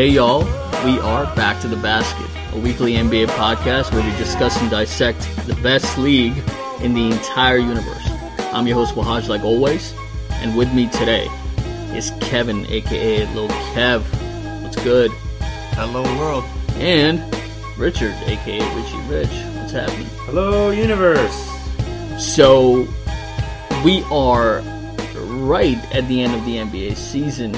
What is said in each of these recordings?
Hey y'all, we are Back to the Basket, a weekly NBA podcast where we discuss and dissect the best league in the entire universe. I'm your host Wahaj, like always, and with me today is Kevin, aka Lil Kev. What's good? Hello, world. And Richard, aka Richie Rich. What's happening? Hello, universe. So, we are right at the end of the NBA season.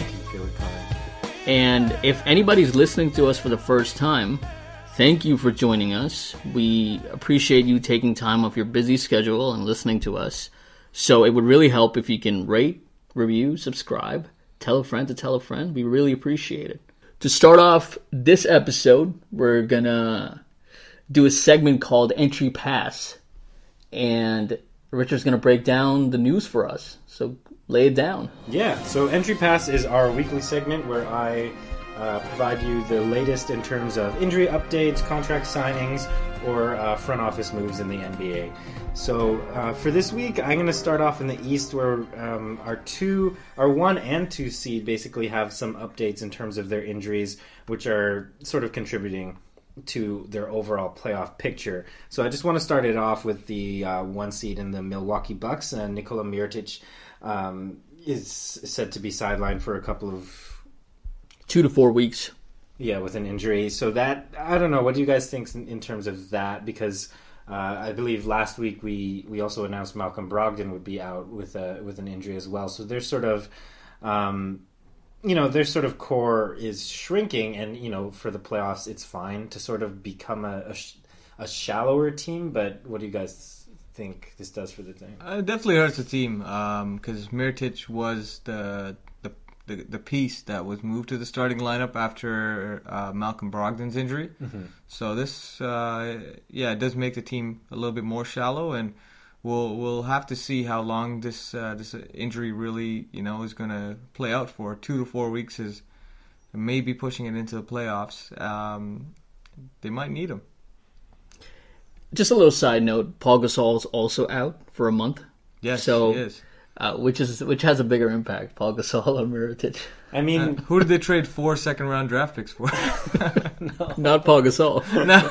And if anybody's listening to us for the first time, thank you for joining us. We appreciate you taking time off your busy schedule and listening to us. So it would really help if you can rate, review, subscribe, tell a friend to tell a friend. We really appreciate it. To start off this episode, we're gonna do a segment called Entry Pass. And Richard's gonna break down the news for us. So lay it down. Yeah, so Entry Pass is our weekly segment where I uh, provide you the latest in terms of injury updates, contract signings, or uh, front office moves in the NBA. So uh, for this week, I'm going to start off in the East, where um, our two, our one and two seed, basically have some updates in terms of their injuries, which are sort of contributing to their overall playoff picture. So I just want to start it off with the uh, one seed in the Milwaukee Bucks, and Nikola Mirotic um, is said to be sidelined for a couple of Two to four weeks. yeah with an injury. So that I don't know. What do you guys think in, in terms of that? Because uh, I believe last week we we also announced Malcolm Brogdon would be out with a with an injury as well. So there's sort of um, you know their sort of core is shrinking, and you know for the playoffs it's fine to sort of become a a, sh- a shallower team. But what do you guys think this does for the team? Uh, it definitely hurts the team because Mirotic was the, the the the piece that was moved to the starting lineup after uh, Malcolm Brogdon's injury. So this, uh, yeah, it does make the team a little bit more shallow, and we'll we'll have to see how long this uh, this injury really you know is going to play out for. Two to four weeks is maybe pushing it into the playoffs. Um, they might need him. Just a little side note: Paul Gasol's also out for a month, Yes, So-. Uh, which is which has a bigger impact. Paul Gasol or Mirotic? I mean, Uh, who did they trade four second round draft picks for? no. Not Paul Gasol. no,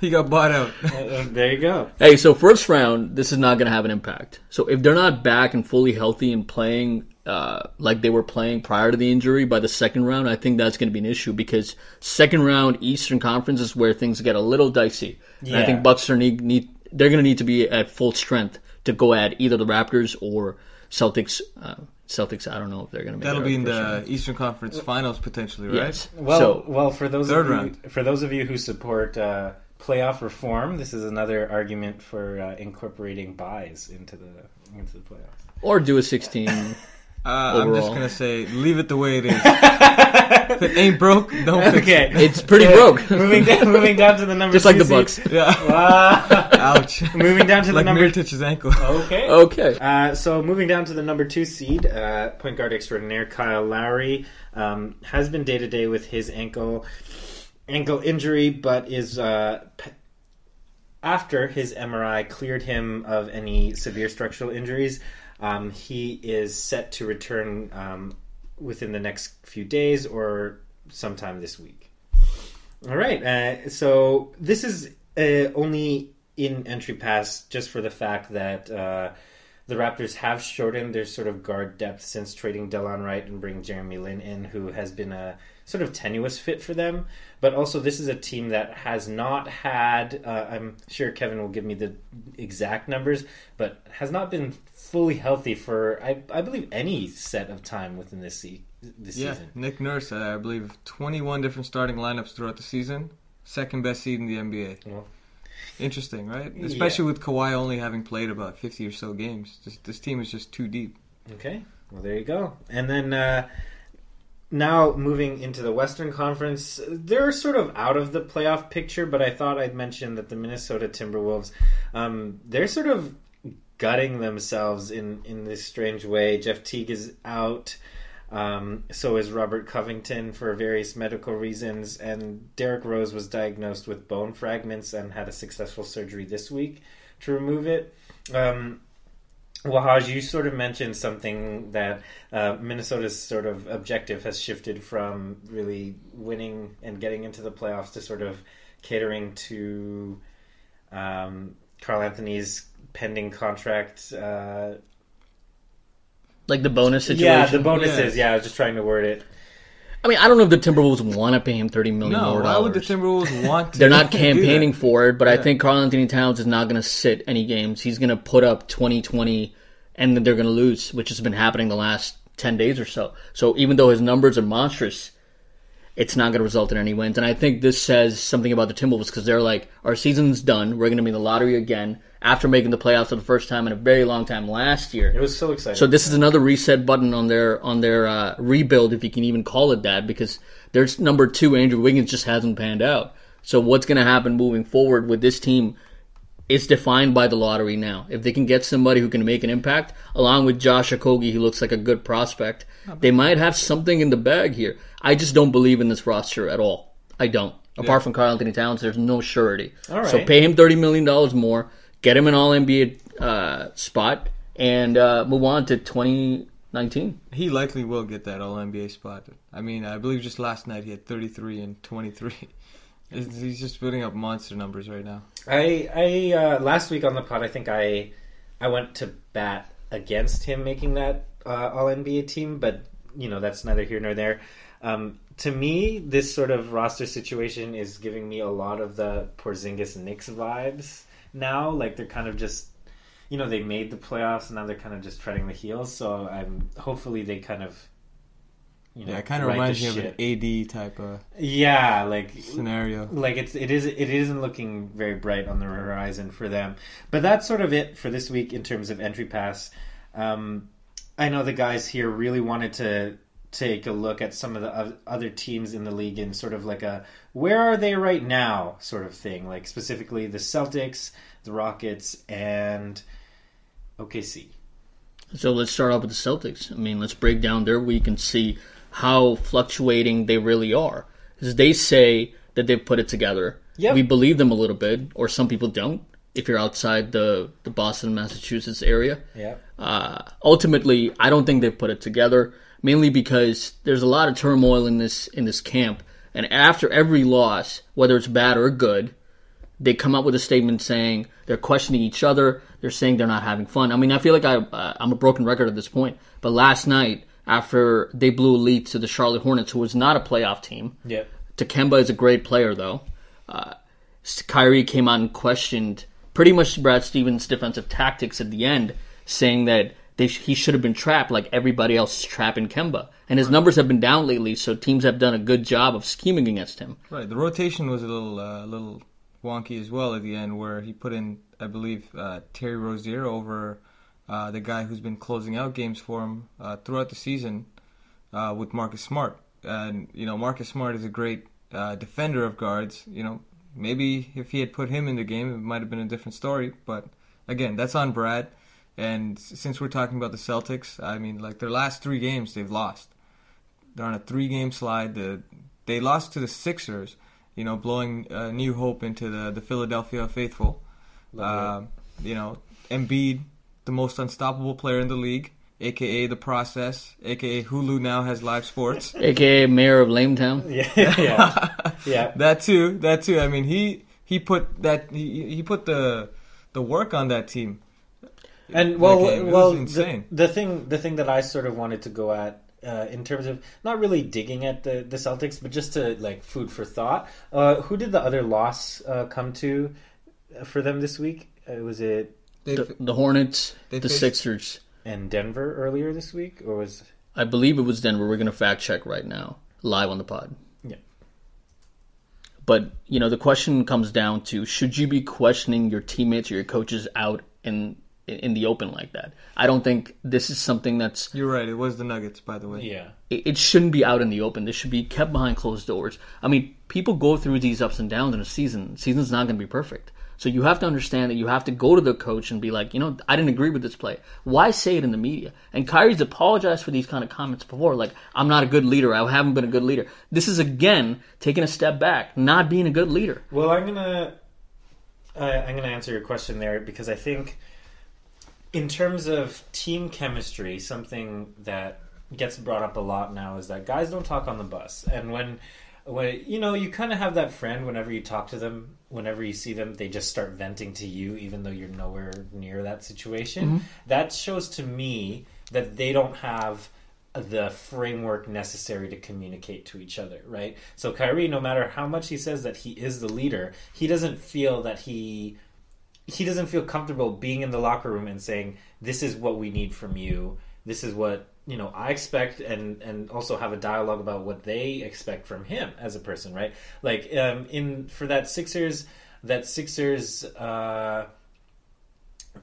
he got bought out. uh, there you go. hey, so first round, this is not going to have an impact. So if they're not back and fully healthy and playing uh, like they were playing prior to the injury by the second round, I think that's going to be an issue because second round Eastern Conference is where things get a little dicey. And I think Bucks are need, need they're going to need to be at full strength to go at either the Raptors or Celtics. Uh, Celtics, I don't know if they're going to make That'll be in the round. Eastern Conference Finals potentially, right? Yes. Well, so well, for those Third of you, round. for those of you who support uh, playoff reform, this is another argument for uh, incorporating byes into the into the playoffs. or do a 16. Uh, I'm just gonna say, leave it the way it is. if it ain't broke, don't fix it. It's pretty broke. moving down, moving down to the number Just like two the. Bucks. Yeah. Wow. Ouch. moving down to like the number. Mirotic's ankle. Okay. Okay. Uh, so moving down to the number two seed, uh, point guard extraordinaire Kyle Lowry um, has been day to day with his ankle ankle injury, but is uh, p- after his MRI cleared him of any severe structural injuries. Um, he is set to return um, within the next few days or sometime this week. All right. Uh, so this is uh, only in entry pass just for the fact that uh, the Raptors have shortened their sort of guard depth since trading Delon Wright and bringing Jeremy Lin in, who has been a sort of tenuous fit for them. But also, this is a team that has not had. Uh, I'm sure Kevin will give me the exact numbers, but has not been fully healthy for I, I believe any set of time within this, se- this Yeah, season. Nick Nurse, uh, I believe, 21 different starting lineups throughout the season. Second best seed in the NBA. Well, Interesting, right? Especially with Kawhi only having played about 50 or so games. This, this team is just too deep. Okay, well there you go. And then uh, now moving into the Western Conference, they're sort of out of the playoff picture. But I thought I'd mention that the Minnesota Timberwolves, um, they're sort of gutting themselves in in this strange way. Jeff Teague is out. Um, so is Robert Covington for various medical reasons, and Derrick Rose was diagnosed with bone fragments and had a successful surgery this week to remove it. Um, Wahaj, you sort of mentioned something that uh, Minnesota's sort of objective has shifted from really winning and getting into the playoffs to sort of catering to um, Karl Anthony's pending contract. Uh, Like the bonus situation. yeah, the bonuses. Yes. Yeah, I was just trying to word it. I mean, I don't know if the Timberwolves want to pay him thirty million No, more why would dollars. the Timberwolves want to? They're not campaigning for it, but I think Karl Anthony Towns is not going to sit any games. He's going to put up 20 20 and then they're going to lose, which has been happening the last 10 days or so. So even though his numbers are monstrous, it's not going to result in any wins. And I think this says something about the Timberwolves because they're like, our season's done. We're going to be in the lottery again after making the playoffs for the first time in a very long time last year. It was so exciting. So this is another reset button on their on their uh, rebuild, if you can even call it that, because there's number two Andrew Wiggins just hasn't panned out. So what's going to happen moving forward with this team is defined by the lottery now. If they can get somebody who can make an impact, along with Josh Okogie, who looks like a good prospect, they might have something in the bag here. I just don't believe in this roster at all. I don't. Apart from Karl Anthony Towns, there's no surety. All So pay him thirty million dollars more, get him an All NBA uh, spot, and uh, move on to 2019. He likely will get that All NBA spot. I mean, I believe just last night he had 33 and 23. He's he's just putting up monster numbers right now. I I uh, last week on the pod, I think I I went to bat against him making that uh, All NBA team, but you know that's neither here nor there. Um, to me, this sort of roster situation is giving me a lot of the Porzingis Knicks vibes now. Like they're kind of just, you know, they made the playoffs and now they're kind of just treading the heels. So I'm hopefully they kind of, you know, Yeah, it kind of reminds me of an AD type of yeah, like scenario. like it's it is it isn't looking very bright on the horizon for them. But that's sort of it for this week in terms of entry pass. Um, I know the guys here really wanted to take a look at some of the other teams in the league and sort of like a where are they right now sort of thing, like specifically the Celtics, the Rockets, and OKC. So let's start off with the Celtics. I mean, let's break down their week and see how fluctuating they really are. Because they say that they've put it together. Yep. We believe them a little bit, or some people don't. If you're outside the, the Boston, Massachusetts area, Yeah. uh, ultimately, I don't think they've put it together. Mainly because there's a lot of turmoil in this in this camp, and after every loss, whether it's bad or good, they come up with a statement saying they're questioning each other. They're saying they're not having fun. I mean, I feel like I uh, I'm a broken record at this point. But last night, after they blew a lead to the Charlotte Hornets, who was not a playoff team, Yeah. Takemba is a great player, though. Uh, Kyrie came out and questioned pretty much Brad Stevens' defensive tactics at the end, saying that sh- he should have been trapped like everybody else is trapping Kemba. And his numbers have been down lately, so teams have done a good job of scheming against him. Right, the rotation was a little uh, little wonky as well at the end, where he put in, I believe, uh, Terry Rozier over uh, the guy who's been closing out games for him uh, throughout the season uh, with Marcus Smart. And you know, Marcus Smart is a great uh, defender of guards. You know, maybe if he had put him in the game, it might have been a different story. But again, that's on Brad. And since we're talking about the Celtics, I mean, like their last three games, they've lost. They're on a three-game slide. The, they lost to the Sixers, you know, blowing uh, new hope into the the Philadelphia faithful. Uh, you know, Embiid, the most unstoppable player in the league, aka the process, aka Hulu now has live sports. AKA Mayor of Lametown. Yeah. yeah. Yeah. that too, that too. I mean, he he put that he he put the the work on that team. And well, Like, it well, insane. The, the thing, the thing that I sort of wanted to go at uh, in terms of not really digging at the, the Celtics, but just to like food for thought. Uh, who did the other loss uh, come to for them this week? Uh, was it The, the Hornets, the faced- Sixers. in Denver earlier this week, or was I believe it was Denver. We're going to fact check right now, live on the pod. Yeah. But, you know, the question comes down to should you be questioning your teammates or your coaches out in in the open like that? I don't think this is something that's you're right. It was the Nuggets, by the way. yeah, it, it shouldn't be out in the open. This should be kept behind closed doors. I mean, people go through these ups and downs in a season. Season's not going to be perfect. So you have to understand that you have to go to the coach and be like, you know, I didn't agree with this play. Why say it in the media? And Kyrie's apologized for these kind of comments before, like, I'm not a good leader. I haven't been a good leader. This is again taking a step back, not being a good leader. Well, I'm gonna uh, I'm gonna answer your question there because I think in terms of team chemistry, something that gets brought up a lot now is that guys don't talk on the bus, and when when you know you kind of have that friend whenever you talk to them whenever you see them they just start venting to you even though you're nowhere near that situation. Mm-hmm. That shows to me that they don't have the framework necessary to communicate to each other right? So Kyrie no matter how much he says that he is the leader he doesn't feel that he he doesn't feel comfortable being in the locker room and saying this is what we need from you this is what you know i expect and and also have a dialogue about what they expect from him as a person right like um in for that sixers that sixers uh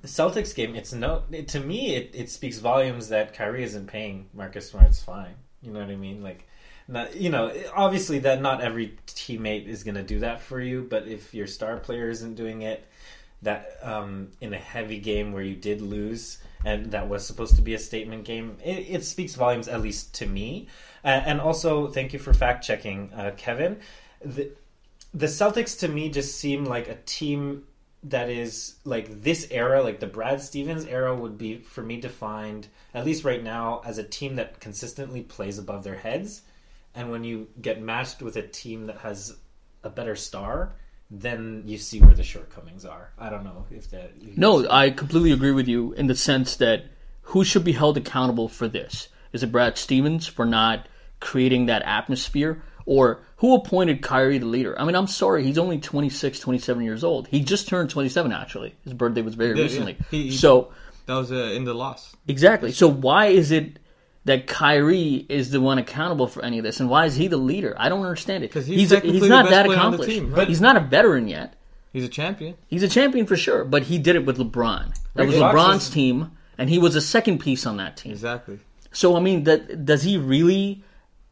Celtics game, it's no it, to me. It, it speaks volumes that Kyrie isn't paying Marcus Smart's fine. You know what I mean? Like, not you know, obviously that not every teammate is going to do that for you. But if your star player isn't doing it, that um, in a heavy game where you did lose and that was supposed to be a statement game, it, it speaks volumes at least to me. Uh, and also, thank you for fact checking, uh, Kevin. The, the Celtics to me just seem like a team that is like this era, like the Brad Stevens era, would be for me defined at least right now as a team that consistently plays above their heads. And when you get matched with a team that has a better star, then you see where the shortcomings are. I don't know if that. No, I completely agree with you in the sense that who should be held accountable for this? Is it Brad Stevens for not creating that atmosphere? Or who appointed Kyrie the leader? I mean, I'm sorry, he's only 26, 27 years old. He just turned 27, actually. His birthday was very yeah. recently. He- he- so, That was uh, in the loss. exactly. So, why is it that Kyrie is the one accountable for any of this? And why is he the leader? I don't understand it. 'Cause he's he's, he's the not best that player on the accomplished. team, right? he's not a veteran yet. He's a champion. He's a champion for sure, but he did it with LeBron. That Rick was Fox LeBron's is- team, and he was a second piece on that team. Exactly. So I mean, that does he really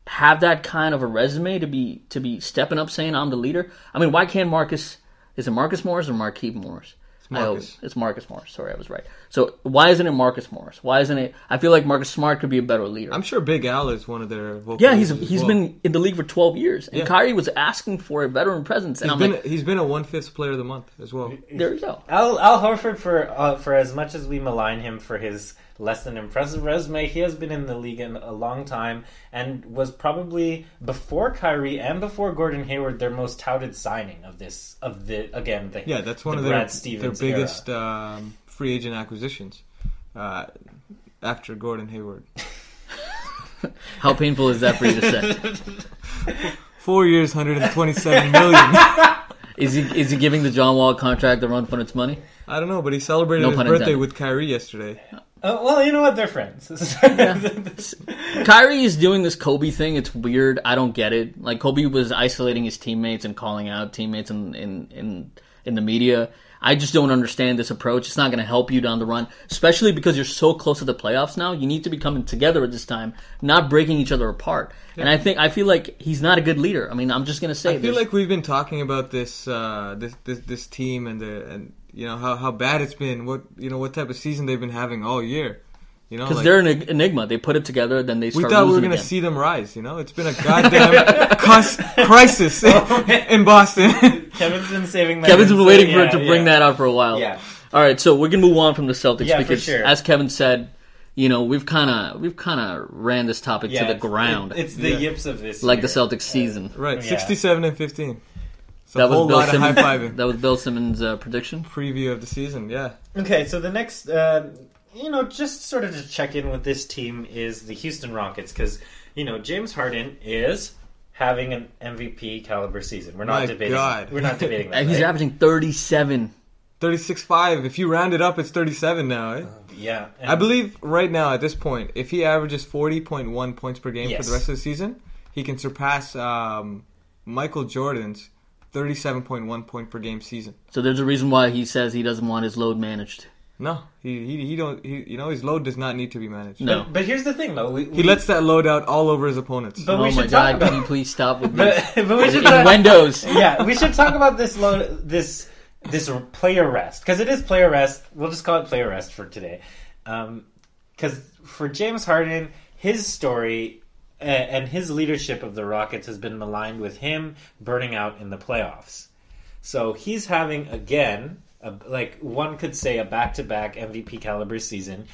have that kind of a resume to be to be stepping up saying I'm the leader? I mean, why can't Marcus? Is it Marcus Morris or Marquise Morris? It's Marcus. it's Marcus Morris. Sorry, I was right. So why isn't it Marcus Morris? Why isn't it? I feel like Marcus Smart could be a better leader. I'm sure Big Al is one of their vocal yeah, he's leaders as he's well. been in the league for 12 years, and Yeah. Kyrie was asking for a veteran presence, and He's I'm been like, he's been a one fifth player of the month as well. there you go. Al, Al Horford, for uh, for as much as we malign him for his less than impressive resume, he has been in the league in a long time and was probably before Kyrie and before Gordon Hayward their most touted signing of this of the again the Yeah, that's one the of their Brad their Stevens biggest um, free agent acquisitions uh, after Gordon Hayward. How painful is that for you to say? Four years, 127 million. Is he is he giving the John Wall contract the run for its money? I don't know, but he celebrated No his birthday intended. with Kyrie yesterday. Uh, well, you know what? They're friends. Kyrie is doing this Kobe thing. It's weird. I don't get it. Like Kobe was isolating his teammates and calling out teammates in in in, in the media. I just don't understand this approach. It's not going to help you down the run, especially because you're so close to the playoffs now. You need to be coming together at this time, not breaking each other apart. And I think I feel like he's not a good leader. I mean, I'm just going to say I feel like we've been talking about this uh, this, this this team and the and you know how, how bad it's been. What you know what type of season they've been having all year. You know, because like, they're an enigma. They put it together, then they start. we thought we were going to see them rise. You know, it's been a goddamn cus- crisis in oh, Boston. Kevin's been saving that. Kevin's been so- waiting for yeah, it to bring yeah. that out for a while. Yeah. All right, so we can move on from the Celtics Yeah, for because, sure. as Kevin said, you know we've kind of we've kind of ran this topic Yeah, to the ground, it- it's the Yeah. yips of this, like the year. Celtics season. right, Yeah. sixty-seven and fifteen. It's a That was Bill lot Simmons. that was Bill Simmons' uh, prediction. Preview of the season, yeah. Okay, so the next, uh, you know, just sort of to check in with this team is the Houston Rockets because you know James Harden is having an MVP caliber season. We're not My debating. God. We're not debating Uh, that. He's right? averaging 37. 36-5. If you round it up, it's 37 now. Eh? yeah. and- I believe right now at this point, if he averages 40.1 points per game for the rest of the season, he can surpass um, Michael Jordan's 37.1 point per game season. So there's a reason why he says he doesn't want his load managed. No, he he, he don't he, you know his load does not need to be managed. No. But, but here's the thing, though. We, He lets that load out all over his opponents. But oh we my should talk God! about- Can you please stop with But, this? but we should talk, innuendos? yeah, we should talk about this load, this this player rest because it is player rest. We'll just call it player rest for today. Um, because for James Harden, his story and his leadership of the Rockets has been maligned with him burning out in the playoffs. So he's having again a, like one could say a back-to-back MVP caliber season.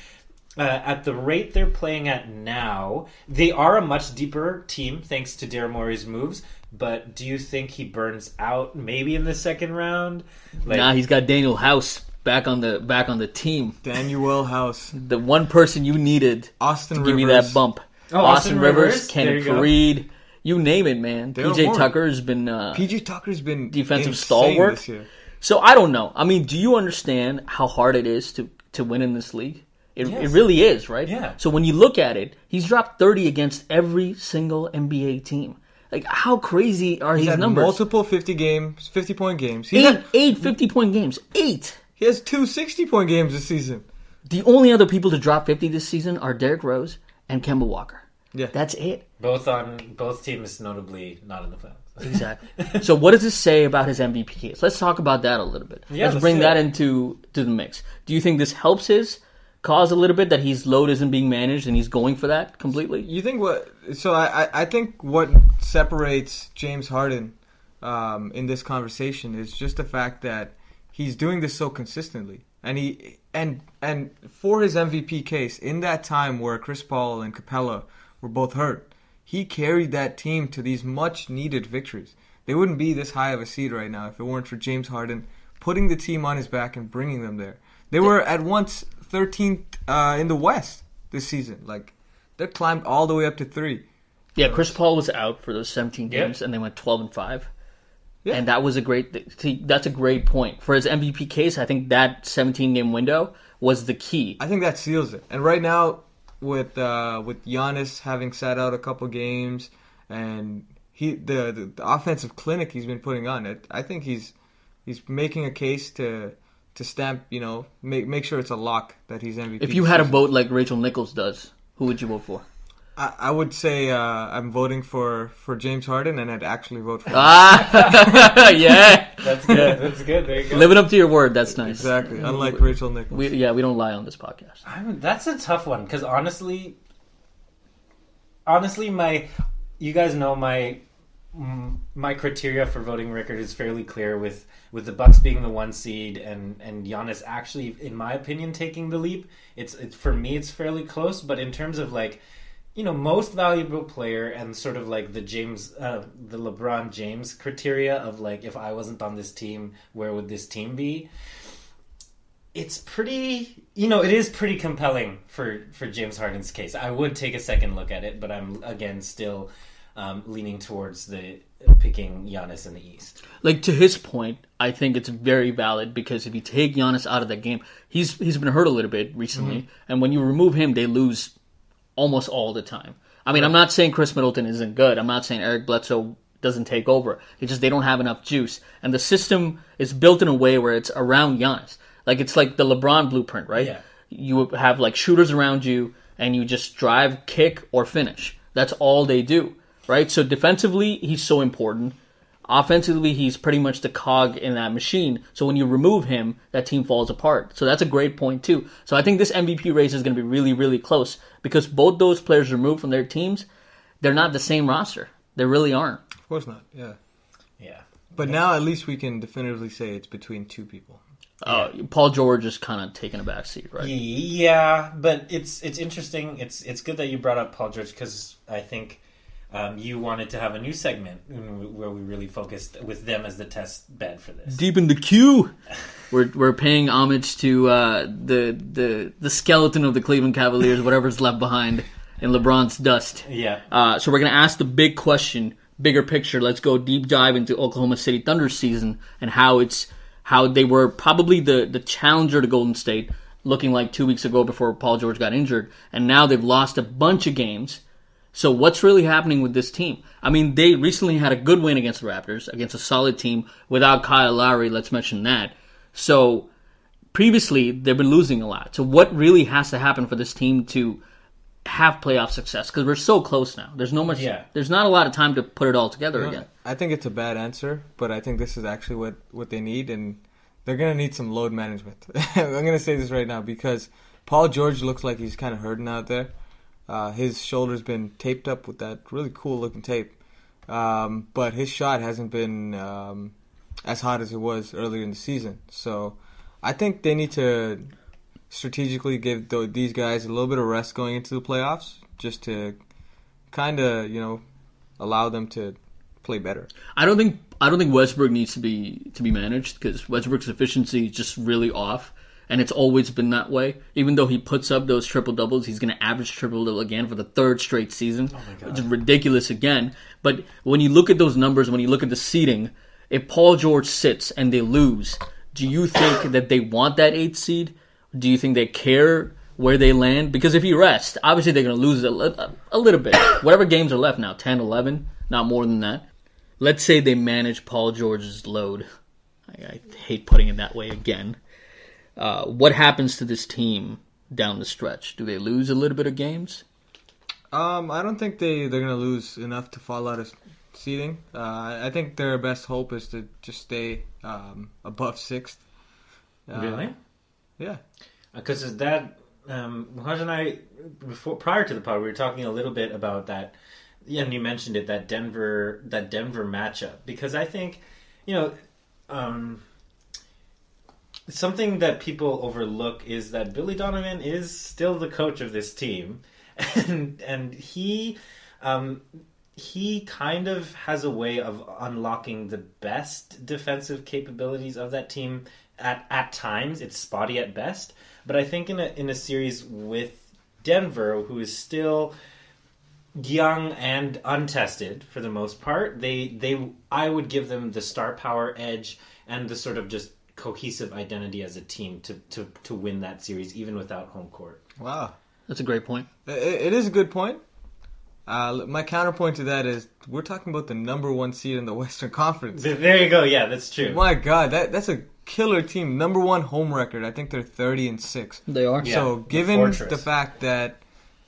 Uh, at the rate they're playing at now, they are a much deeper team thanks to Daryl Morey's moves. But do you think he burns out maybe in the second round? Like, Nah, he's got Danuel House back on the back on the team. Danuel House, The one person you needed Austin to Rivers. give you that bump. Oh, Austin, Austin Rivers, Rivers? Ken There you. Faried, you name it, man. Daryl PJ Morey. Tucker's been uh, PG Tucker's been Defensive stalwart. this year. So I don't know. I mean, do you understand how hard it is to to win in this league? It, it really is, right? Yeah. So when you look at it, he's dropped 30 against every single NBA team. Like, how crazy are He's his had numbers? multiple 50 games, 50 point games. He's Eight, had, eight 50 point games. Eight. he has two 60 point games this season. The only other people to drop 50 this season are Derrick Rose and Kemba Walker. Yeah. That's it. both on both teams, notably not in the playoffs. Exactly. so what does this say about his MVP case? Let's talk about that a little bit. Yeah, let's let's bring that it. into to the mix. Do you think this helps his cause a little bit that his load isn't being managed and he's going for that completely? You think what? So I, I, I think what separates James Harden um, in this conversation is just the fact that he's doing this so consistently, and he and and for his MVP case in that time where Chris Paul and Capela were both hurt, he carried that team to these much needed victories. They wouldn't be this high of a seed right now if it weren't for James Harden putting the team on his back and bringing them there. They were at once 13th uh, in the West this season. Like they climbed all the way up to three. Yeah, Chris Paul was out for those 17 Yeah. games and they went 12 and 5. Yeah. And that was a great that's a great point. For his MVP case, I think that 17 game window was the key. I think that seals it. And right now, with uh, with Giannis having sat out a couple games, and he the, the the offensive clinic he's been putting on, it I think he's he's making a case to to stamp you know make make sure it's a lock that he's MVP. If you had a vote like Rachel Nichols does, who would you vote for? I, I would say uh, I'm voting for for James Harden, and I'd actually vote for him. Ah, yeah. That's good. That's good. There you go. Living up to your word, that's nice. exactly. Unlike Rachel Nichols. We, yeah, we don't lie on this podcast. I'm, that's a tough one because honestly, honestly, my you guys know my my criteria for voting record is fairly clear with with the Bucks being the one seed and and Giannis actually, in my opinion, taking the leap. It's it's for me, it's fairly close. But in terms of like you know most valuable player and sort of like the James uh, the LeBron James criteria of like if I wasn't on this team, where would this team be? it's pretty you know it is pretty compelling for for James Harden's case. I would take a second look at it, but I'm again still um, leaning towards the picking Giannis in the East. Like to his point, I think it's very valid because if you take Giannis out of that game, he's he's been hurt a little bit recently, and when you remove him, they lose almost all the time. I mean, I'm not saying Khris Middleton isn't good. I'm not saying Eric Bledsoe doesn't take over. It's just they don't have enough juice, and the system is built in a way where it's around Giannis. Like it's like the LeBron blueprint, right? Yeah. You have like shooters around you, and you just drive, kick, or finish. That's all they do, right? So defensively, he's so important. Offensively, he's pretty much the cog in that machine. So when you remove him, that team falls apart. So that's a great point too. So I think this MVP race is going to be really, really close because both those players removed from their teams, they're not the same roster. They really aren't. Of course not. Yeah. Yeah. But now at least we can definitively say it's between two people. Uh, Paul George is kind of taking a back seat, right? Yeah, but it's it's interesting. It's it's good that you brought up Paul George because I think um, you wanted to have a new segment where we really focused with them as the test bed for this. Deep in the queue, we're we're paying homage to uh, the the the skeleton of the Cleveland Cavaliers, whatever's left behind in LeBron's dust. Yeah. Uh, so we're gonna ask the big question, bigger picture. Let's go deep dive into Oklahoma City Thunder season and how it's how they were probably the the challenger to Golden State, looking like two weeks ago before Paul George got injured, and now they've lost a bunch of games. So what's really happening with this team? I mean, they recently had a good win against the Raptors, against a solid team without Kyle Lowry. Let's mention that. So previously they've been losing a lot. So what really has to happen for this team to have playoff success? Because we're so close now. There's no much. Yeah. There's not a lot of time to put it all together again. I think it's a bad answer, but I think this is actually what, what they need, and they're gonna need some load management. I'm gonna say this right now because Paul George looks like he's kind of hurting out there. Uh, his shoulder's been taped up with that really cool looking tape, um, but his shot hasn't been um, as hot as it was earlier in the season. So I think they need to strategically give th- these guys a little bit of rest going into the playoffs, just to kind of you know allow them to play better. I don't think I don't think Westbrook needs to be to be managed because Westbrook's efficiency is just really off, and it's always been that way. Even though he puts up those triple doubles, he's going to average triple double again for the third straight season, oh which is ridiculous again. But when you look at those numbers, when you look at the seeding, if Paul George sits and they lose, do you think that they want that eighth seed? Do you think they care where they land? Because if he rests, obviously they're going to lose a, li- a little bit. Whatever games are left now, 10, 11, not more than that. Let's say they manage Paul George's load. I, I hate putting it that way again. Uh, what happens to this team down the stretch? Do they lose a little bit of games? Um, I don't think they they're gonna lose enough to fall out of seeding. Uh, I think their best hope is to just stay um, above sixth. Uh, Really? Yeah. Because that, um, Muhaj and I, before prior to the pod, we were talking a little bit about that. Yeah, and you mentioned it that Denver that Denver matchup because I think, you know, um, something that people overlook is that Billy Donovan is still the coach of this team, and and he. Um, he kind of has a way of unlocking the best defensive capabilities of that team at at times it's spotty at best but i think in a in a series with denver who is still young and untested for the most part they they i would give them the star power edge and the sort of just cohesive identity as a team to to to win that series even without home court Wow. That's a great point. It, it is a good point. Uh, my counterpoint to that is we're talking about the number one seed in the Western Conference. there you go yeah that's true My God, that that's a killer team. Number one home record. I think they're thirty and six. They are. Yeah, so given fortress. the fact that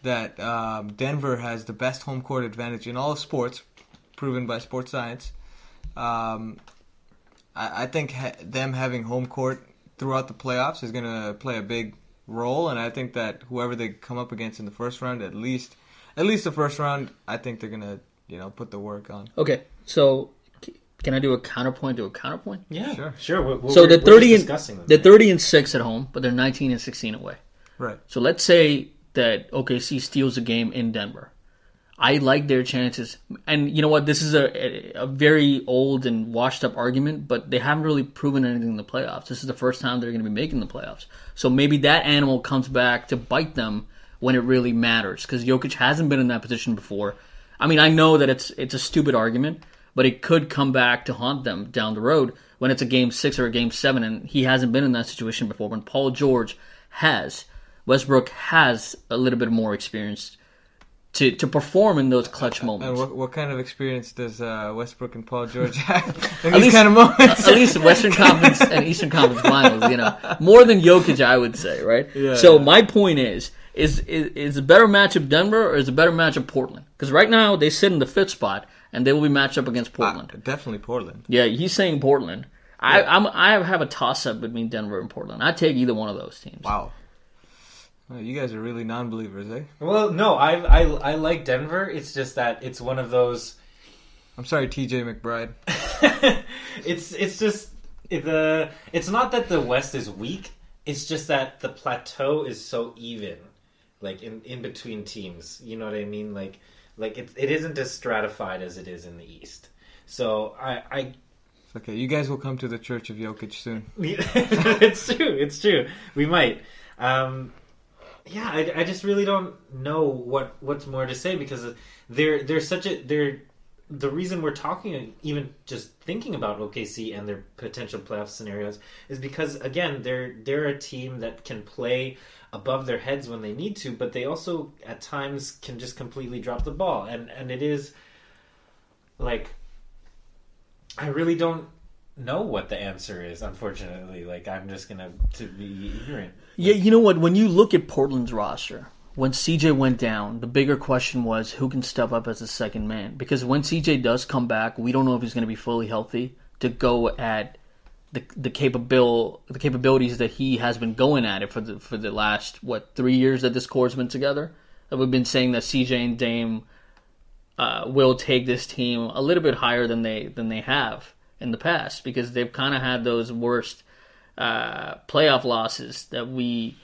that um, Denver has the best home court advantage in all of sports, proven by sports science, um, I, I think ha- them having home court throughout the playoffs is going to play a big role, and I think that whoever they come up against in the first round, at least at least the first round, I think they're going to you know put the work on. Okay, so can I do a counterpoint to a counterpoint? yeah Sure. sure we're, we're, So we're they're just thirty and discussing them they're thirty and six at home, but they're nineteen and sixteen away. Right. So let's say that OKC steals a game in Denver. I like their chances, and you know what? This is a, a, very old and washed up argument, but they haven't really proven anything in the playoffs. This is the first time they're going to be making the playoffs, so maybe that animal comes back to bite them when it really matters. Because Jokic hasn't been in that position before. I mean, I know that it's it's a stupid argument, but it could come back to haunt them down the road when it's a game six or a game seven, and he hasn't been in that situation before. When Paul George has, Westbrook has a little bit more experience to, to perform in those clutch And moments. what, what kind of experience does uh, Westbrook and Paul George have in At these least- kind of moments? At least Western Conference and Eastern Conference Finals, you know, more than Jokic, I would say, right? Yeah, so yeah. my point is, is is is a better matchup Denver or is a better matchup Portland? Because right now they sit in the fifth spot and they will be matched up against Portland. Uh, definitely Portland. Yeah, he's saying Portland. I I'm, I have a toss up between Denver and Portland. I take either one of those teams. Wow. Well, you guys are really non-believers, eh? Well, no, I, I I like Denver. It's just that it's one of those. I'm sorry, TJ McBride. it's it's just the it's not that the West is weak. It's just that the plateau is so even, like in in between teams. You know what I mean? Like like it it isn't as stratified as it is in the East. So I I okay. You guys will come to the Church of Jokic soon. it's true. It's true. We might. Um, yeah, I, I just really don't know what what's more to say because they're they're such a they're the reason we're talking even just thinking about OKC and their potential playoff scenarios is because again they're they're a team that can play above their heads when they need to, but they also at times can just completely drop the ball. And and it is like I really don't know what the answer is unfortunately like i'm just gonna to be ignorant Yeah, you know what? When you look at Portland's roster, when CJ went down, the bigger question was who can step up as a second man. Because when CJ does come back, we don't know if he's to be fully healthy to go at the the capabil the capabilities that he has been going at it for the for the last what three years that this core's been together. That we've been saying that CJ and Dame uh, will take this team a little bit higher than they than they have in the past because they've kind of had those worst uh, playoff losses that we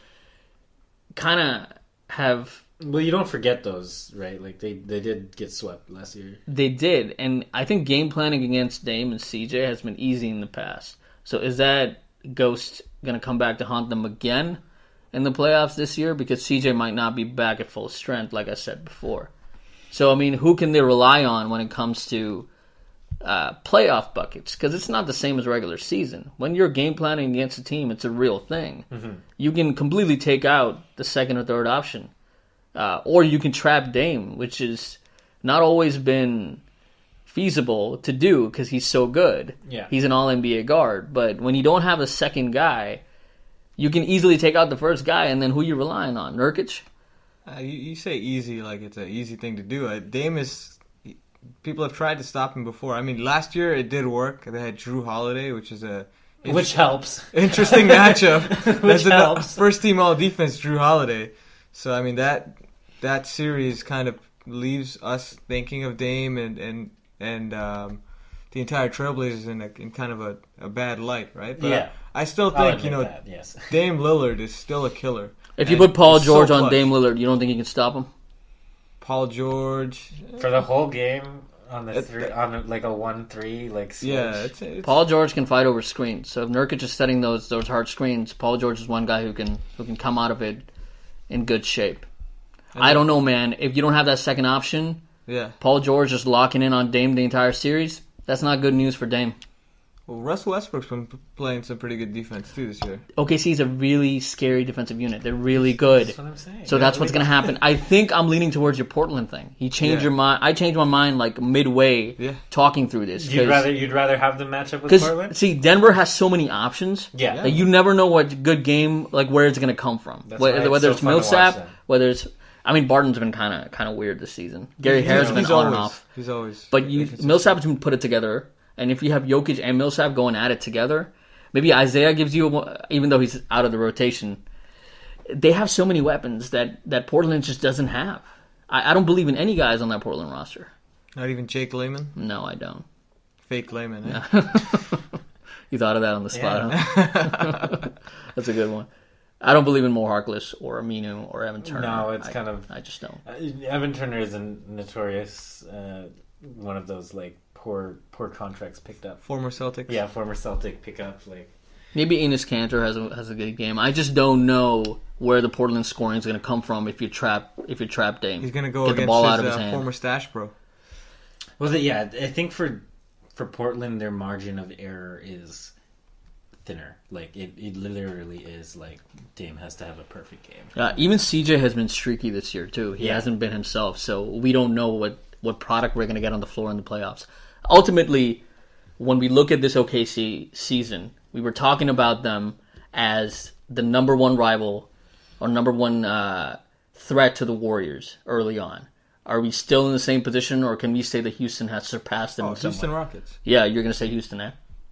kind of have Well, you don't forget those, right? Like they they did get swept last year. They did, and I think game planning against Dame and CJ has been easy in the past. So is that ghost going to come back to haunt them again in the playoffs this year? Because CJ might not be back at full strength, like I said before. So I mean, who can they rely on when it comes to uh, playoff buckets? Because it's not the same as regular season. When you're game planning against a team, it's a real thing. You can completely take out the second or third option uh, or you can trap Dame, which has not always been feasible to do because he's so good. Yeah. he's an All NBA guard. But when you don't have a second guy, you can easily take out the first guy, and then who you relying on? Nurkic. Uh, you, you say easy like it's an easy thing to do. Uh, Dame is. People have tried to stop him before. I mean, last year it did work. They had Jrue Holiday, which is a Which helps. interesting matchup. Which That's a helps. first team all defense, Jrue Holiday. So I mean that that series kind of leaves us thinking of Dame and and and um, the entire Trailblazers in, a, in kind of a, a bad light, right? But Yeah. I still I'll think you know that, yes. Dame Lillard is still a killer. If you put Paul he's so George on. Dame Lillard, you don't think you can stop him? Paul George, For the whole game on the It- three, on like a one three like switch. yeah, it's, it's Paul George can fight over screens. So if Nurkic is setting those those hard screens, Paul George is one guy who can who can come out of it in good shape. I don't know, man. If you don't have that second option, yeah. Paul George just locking in on Dame the entire series, that's not good news for Dame. Well, Russell Westbrook's been p- playing some pretty good defense too this year. OKC is a really scary defensive unit. They're really good. That's what I'm saying. So that's what's going to happen. I think I'm leaning towards your Portland thing. You changed Yeah. your mind. I changed my mind like midway Yeah. talking through this. You'd rather you'd rather have them match up with Portland. see, Denver has so many options. Yeah. that you never know what good game like where it's going to come from. That's whether why it's whether so it's fun to watch Millsap, them. whether it's I mean Barton's been kind of kind of weird this season. Gary He's- Harris has been he's on always, and off. He's always. But you inconsistent. Millsap's been put it together, and if you have Jokic and Millsap going at it together, maybe Isaiah gives you, a, even though he's out of the rotation, they have so many weapons that that Portland just doesn't have. I, I don't believe in any guys on that Portland roster. Not even Jake Layman, No, I don't. fake Layman. Eh? You thought of that on the spot, huh? That's a good one. I don't believe in Mo Harkless or Aminu or Evan Turner. No, it's I- kind of- I just don't. Uh, Evan Turner is a notorious uh, one of those like poor poor contracts picked up. Former Celtics. Yeah, former Celtic pickup. Like Maybe Enes Kanter has a has a good game. I just don't know where the Portland scoring is going to come from if you trap if you trap Dame. He's gonna go Get the ball his, out of his uh, hand. former stash bro. well, the, yeah, I think for for Portland, their margin of error is thinner. Like it, it literally is like Dame has to have a perfect game. Uh, even CJ has been streaky this year too. He Yeah. hasn't been himself, so we don't know what what product we're going to get on the floor in the playoffs. Ultimately, when we look at this OKC season, we were talking about them as the number one rival or number one uh, threat to the Warriors early on. Are we still in the same position, or can we say that Houston has surpassed them? Oh, in some Houston way? Rockets. Yeah, you're going to say Houston, eh?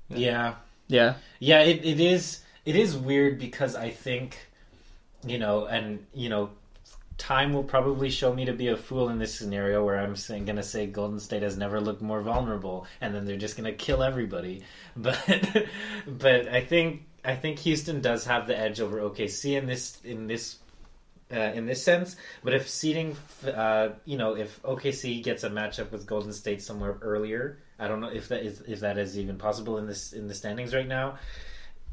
Yeah, Yeah. Yeah, it, it is it is weird because I think you know, and you know, time will probably show me to be a fool in this scenario where I'm saying gonna say Golden State has never looked more vulnerable and then they're just gonna kill everybody. But but I think I think Houston does have the edge over OKC in this in this uh, in this sense. But if seeding, uh, you know, if OKC gets a matchup with Golden State somewhere earlier, I don't know if that is if that is even possible in this in the standings right now.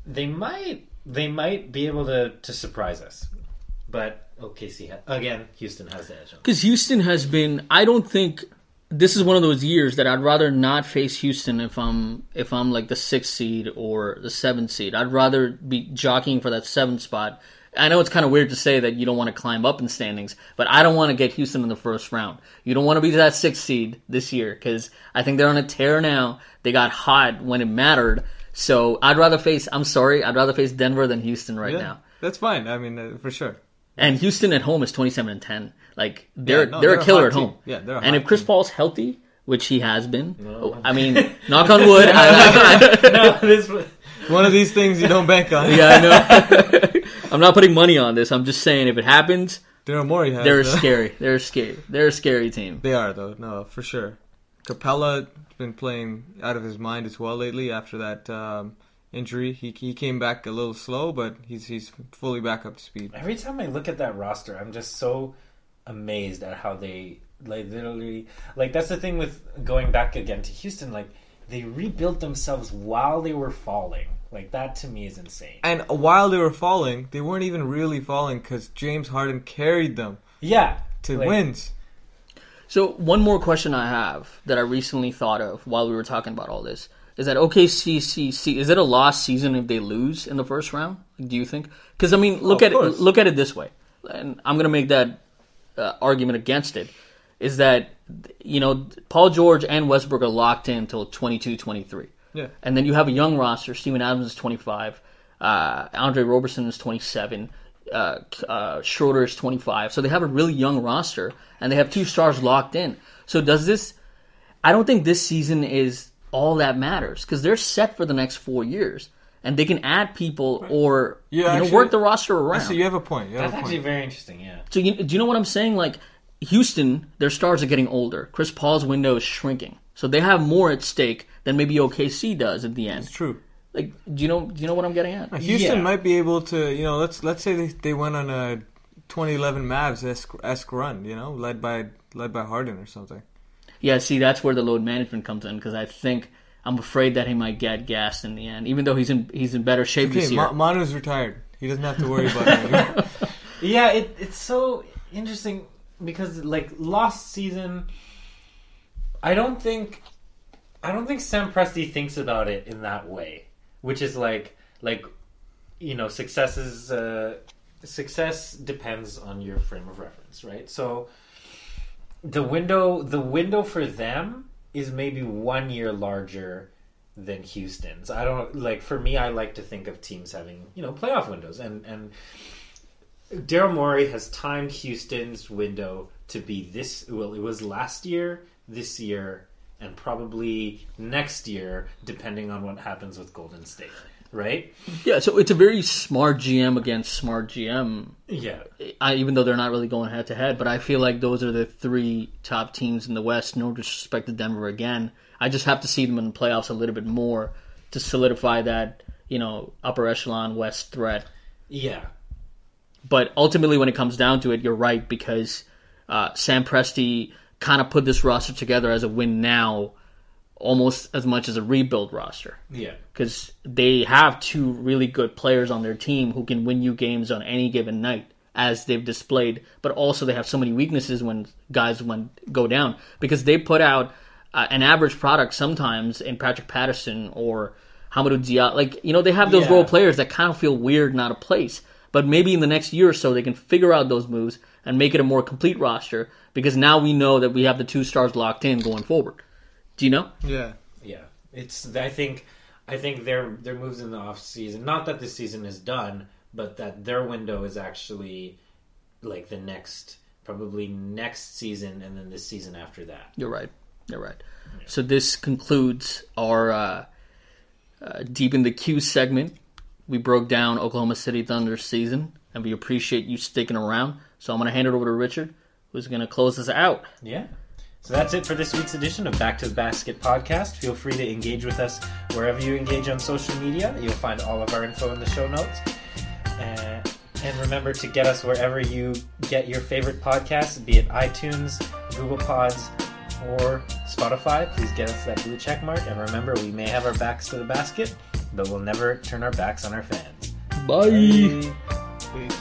They might they might be able to to surprise us, but OKC ha- again, Houston has the edge. Because Houston has been, I don't think this is one of those years that I'd rather not face Houston if I'm if I'm like the sixth seed or the seventh seed. I'd rather be jockeying for that seventh spot. I know it's kind of weird to say that you don't want to climb up in standings, but I don't want to get Houston in the first round. You don't want to be that sixth seed this year because I think they're on a tear now. They got hot when it mattered. So I'd rather face. I'm sorry, I'd rather face Denver than Houston right Yeah, now. that's fine. I mean, uh, for sure. And Houston at home is 27 and 10. Like they're Yeah, no, they're, they're a a killer hot at home. team. Yeah, they're a and if Chris team. Paul's healthy, which he has been, I mean, knock on wood. I, I, no, this One of these things you don't bank on. yeah, I know. I'm not putting money on this. I'm just saying if it happens, Daryl Morey has. they're uh, scary. They're scary. They're a scary team. They are though. No, for sure. Capela has been playing out of his mind as well lately after that um, injury. He he came back a little slow, but he's he's fully back up to speed. Every time I look at that roster, I'm just so amazed at how they like literally like that's the thing with going back again to Houston. Like they rebuilt themselves while they were falling. Like that to me is insane. And while they were falling, they weren't even really falling because James Harden carried them Yeah, to like, wins. So one more question I have that I recently thought of while we were talking about all this is that OKC is it a lost season if they lose in the first round? Do you think? Because I mean, look of at it, look at it this way, and I'm going to make that uh, argument against it. Is that you know Paul George and Westbrook are locked in until 22, 23. Yeah. And then you have a young roster. Steven Adams is 25. Uh, Andre Roberson is 27. Uh, uh, Schroeder is 25. So they have a really young roster, and they have two stars locked in. So does this? I don't think this season is all that matters because they're set for the next four years, and they can add people or Yeah, you know actually- work the roster around. So you have a point. Have That's a actually point. very interesting. Yeah. So you, do you know what I'm saying? Like Houston, their stars are getting older. Chris Paul's window is shrinking, so they have more at stake than maybe OKC does at the end. It's true. Like, do you know? Do you know what I'm getting at? Houston Yeah. might be able to, you know, let's let's say they, they went on a 2011 Mavs esque, esque run, you know, led by led by Harden or something. Yeah, see, that's where the load management comes in because I think I'm afraid that he might get gassed in the end, even though he's in he's in better shape Okay, this year. Ma- Manu's retired. He doesn't have to worry about that anymore. Yeah, it, it's so interesting because like last season, I don't think, I don't think Sam Presti thinks about it in that way, which is like like, you know, success is uh, success depends on your frame of reference, right? So the window the window for them is maybe one year larger than Houston's. I don't like for me I like to think of teams having, you know, playoff windows and and Daryl Morey has timed Houston's window to be this. Well, it was last year, this year, and probably next year, depending on what happens with Golden State. Right? yeah, so it's a very smart GM against smart GM. Yeah. I, even though they're not really going head to head, but I feel like those are the three top teams in the West. No disrespect to Denver again. I just have to see them in the playoffs a little bit more to solidify that you know upper echelon West threat. Yeah. But ultimately, when it comes down to it, you're right because uh, Sam Presti kind of put this roster together as a win now, almost as much as a rebuild roster Yeah. because they have two really good players on their team who can win you games on any given night, as they've displayed. But also, they have so many weaknesses when guys when go down because they put out uh, an average product sometimes in Patrick Patterson or Hamidou Diallo. Like you know, they have those Yeah. role players that kind of feel weird and out of place. But maybe in the next year or so, they can figure out those moves and make it a more complete roster because now we know that we have the two stars locked in going forward. Do you know? yeah. Yeah. It's. I think. I think their their moves in the off season. Not that this season is done, but that their window is actually like the next, probably next season, and then the season after that. You're right. You're right. So this concludes our uh, uh, deep in the Q segment. We broke down Oklahoma City Thunder season, and we appreciate you sticking around. So I'm going to hand it over to Richard, who's going to close us out. Yeah. So that's it for this week's edition of Back to the Basket podcast. Feel free to engage with us wherever you engage on social media. You'll find all of our info in the show notes. Uh, and remember to get us wherever you get your favorite podcasts, be it iTunes, Google Pods, or Spotify. Please get us that blue check mark. And remember, we may have our backs to the basket, but we'll never turn our backs on our fans. Bye. Bye.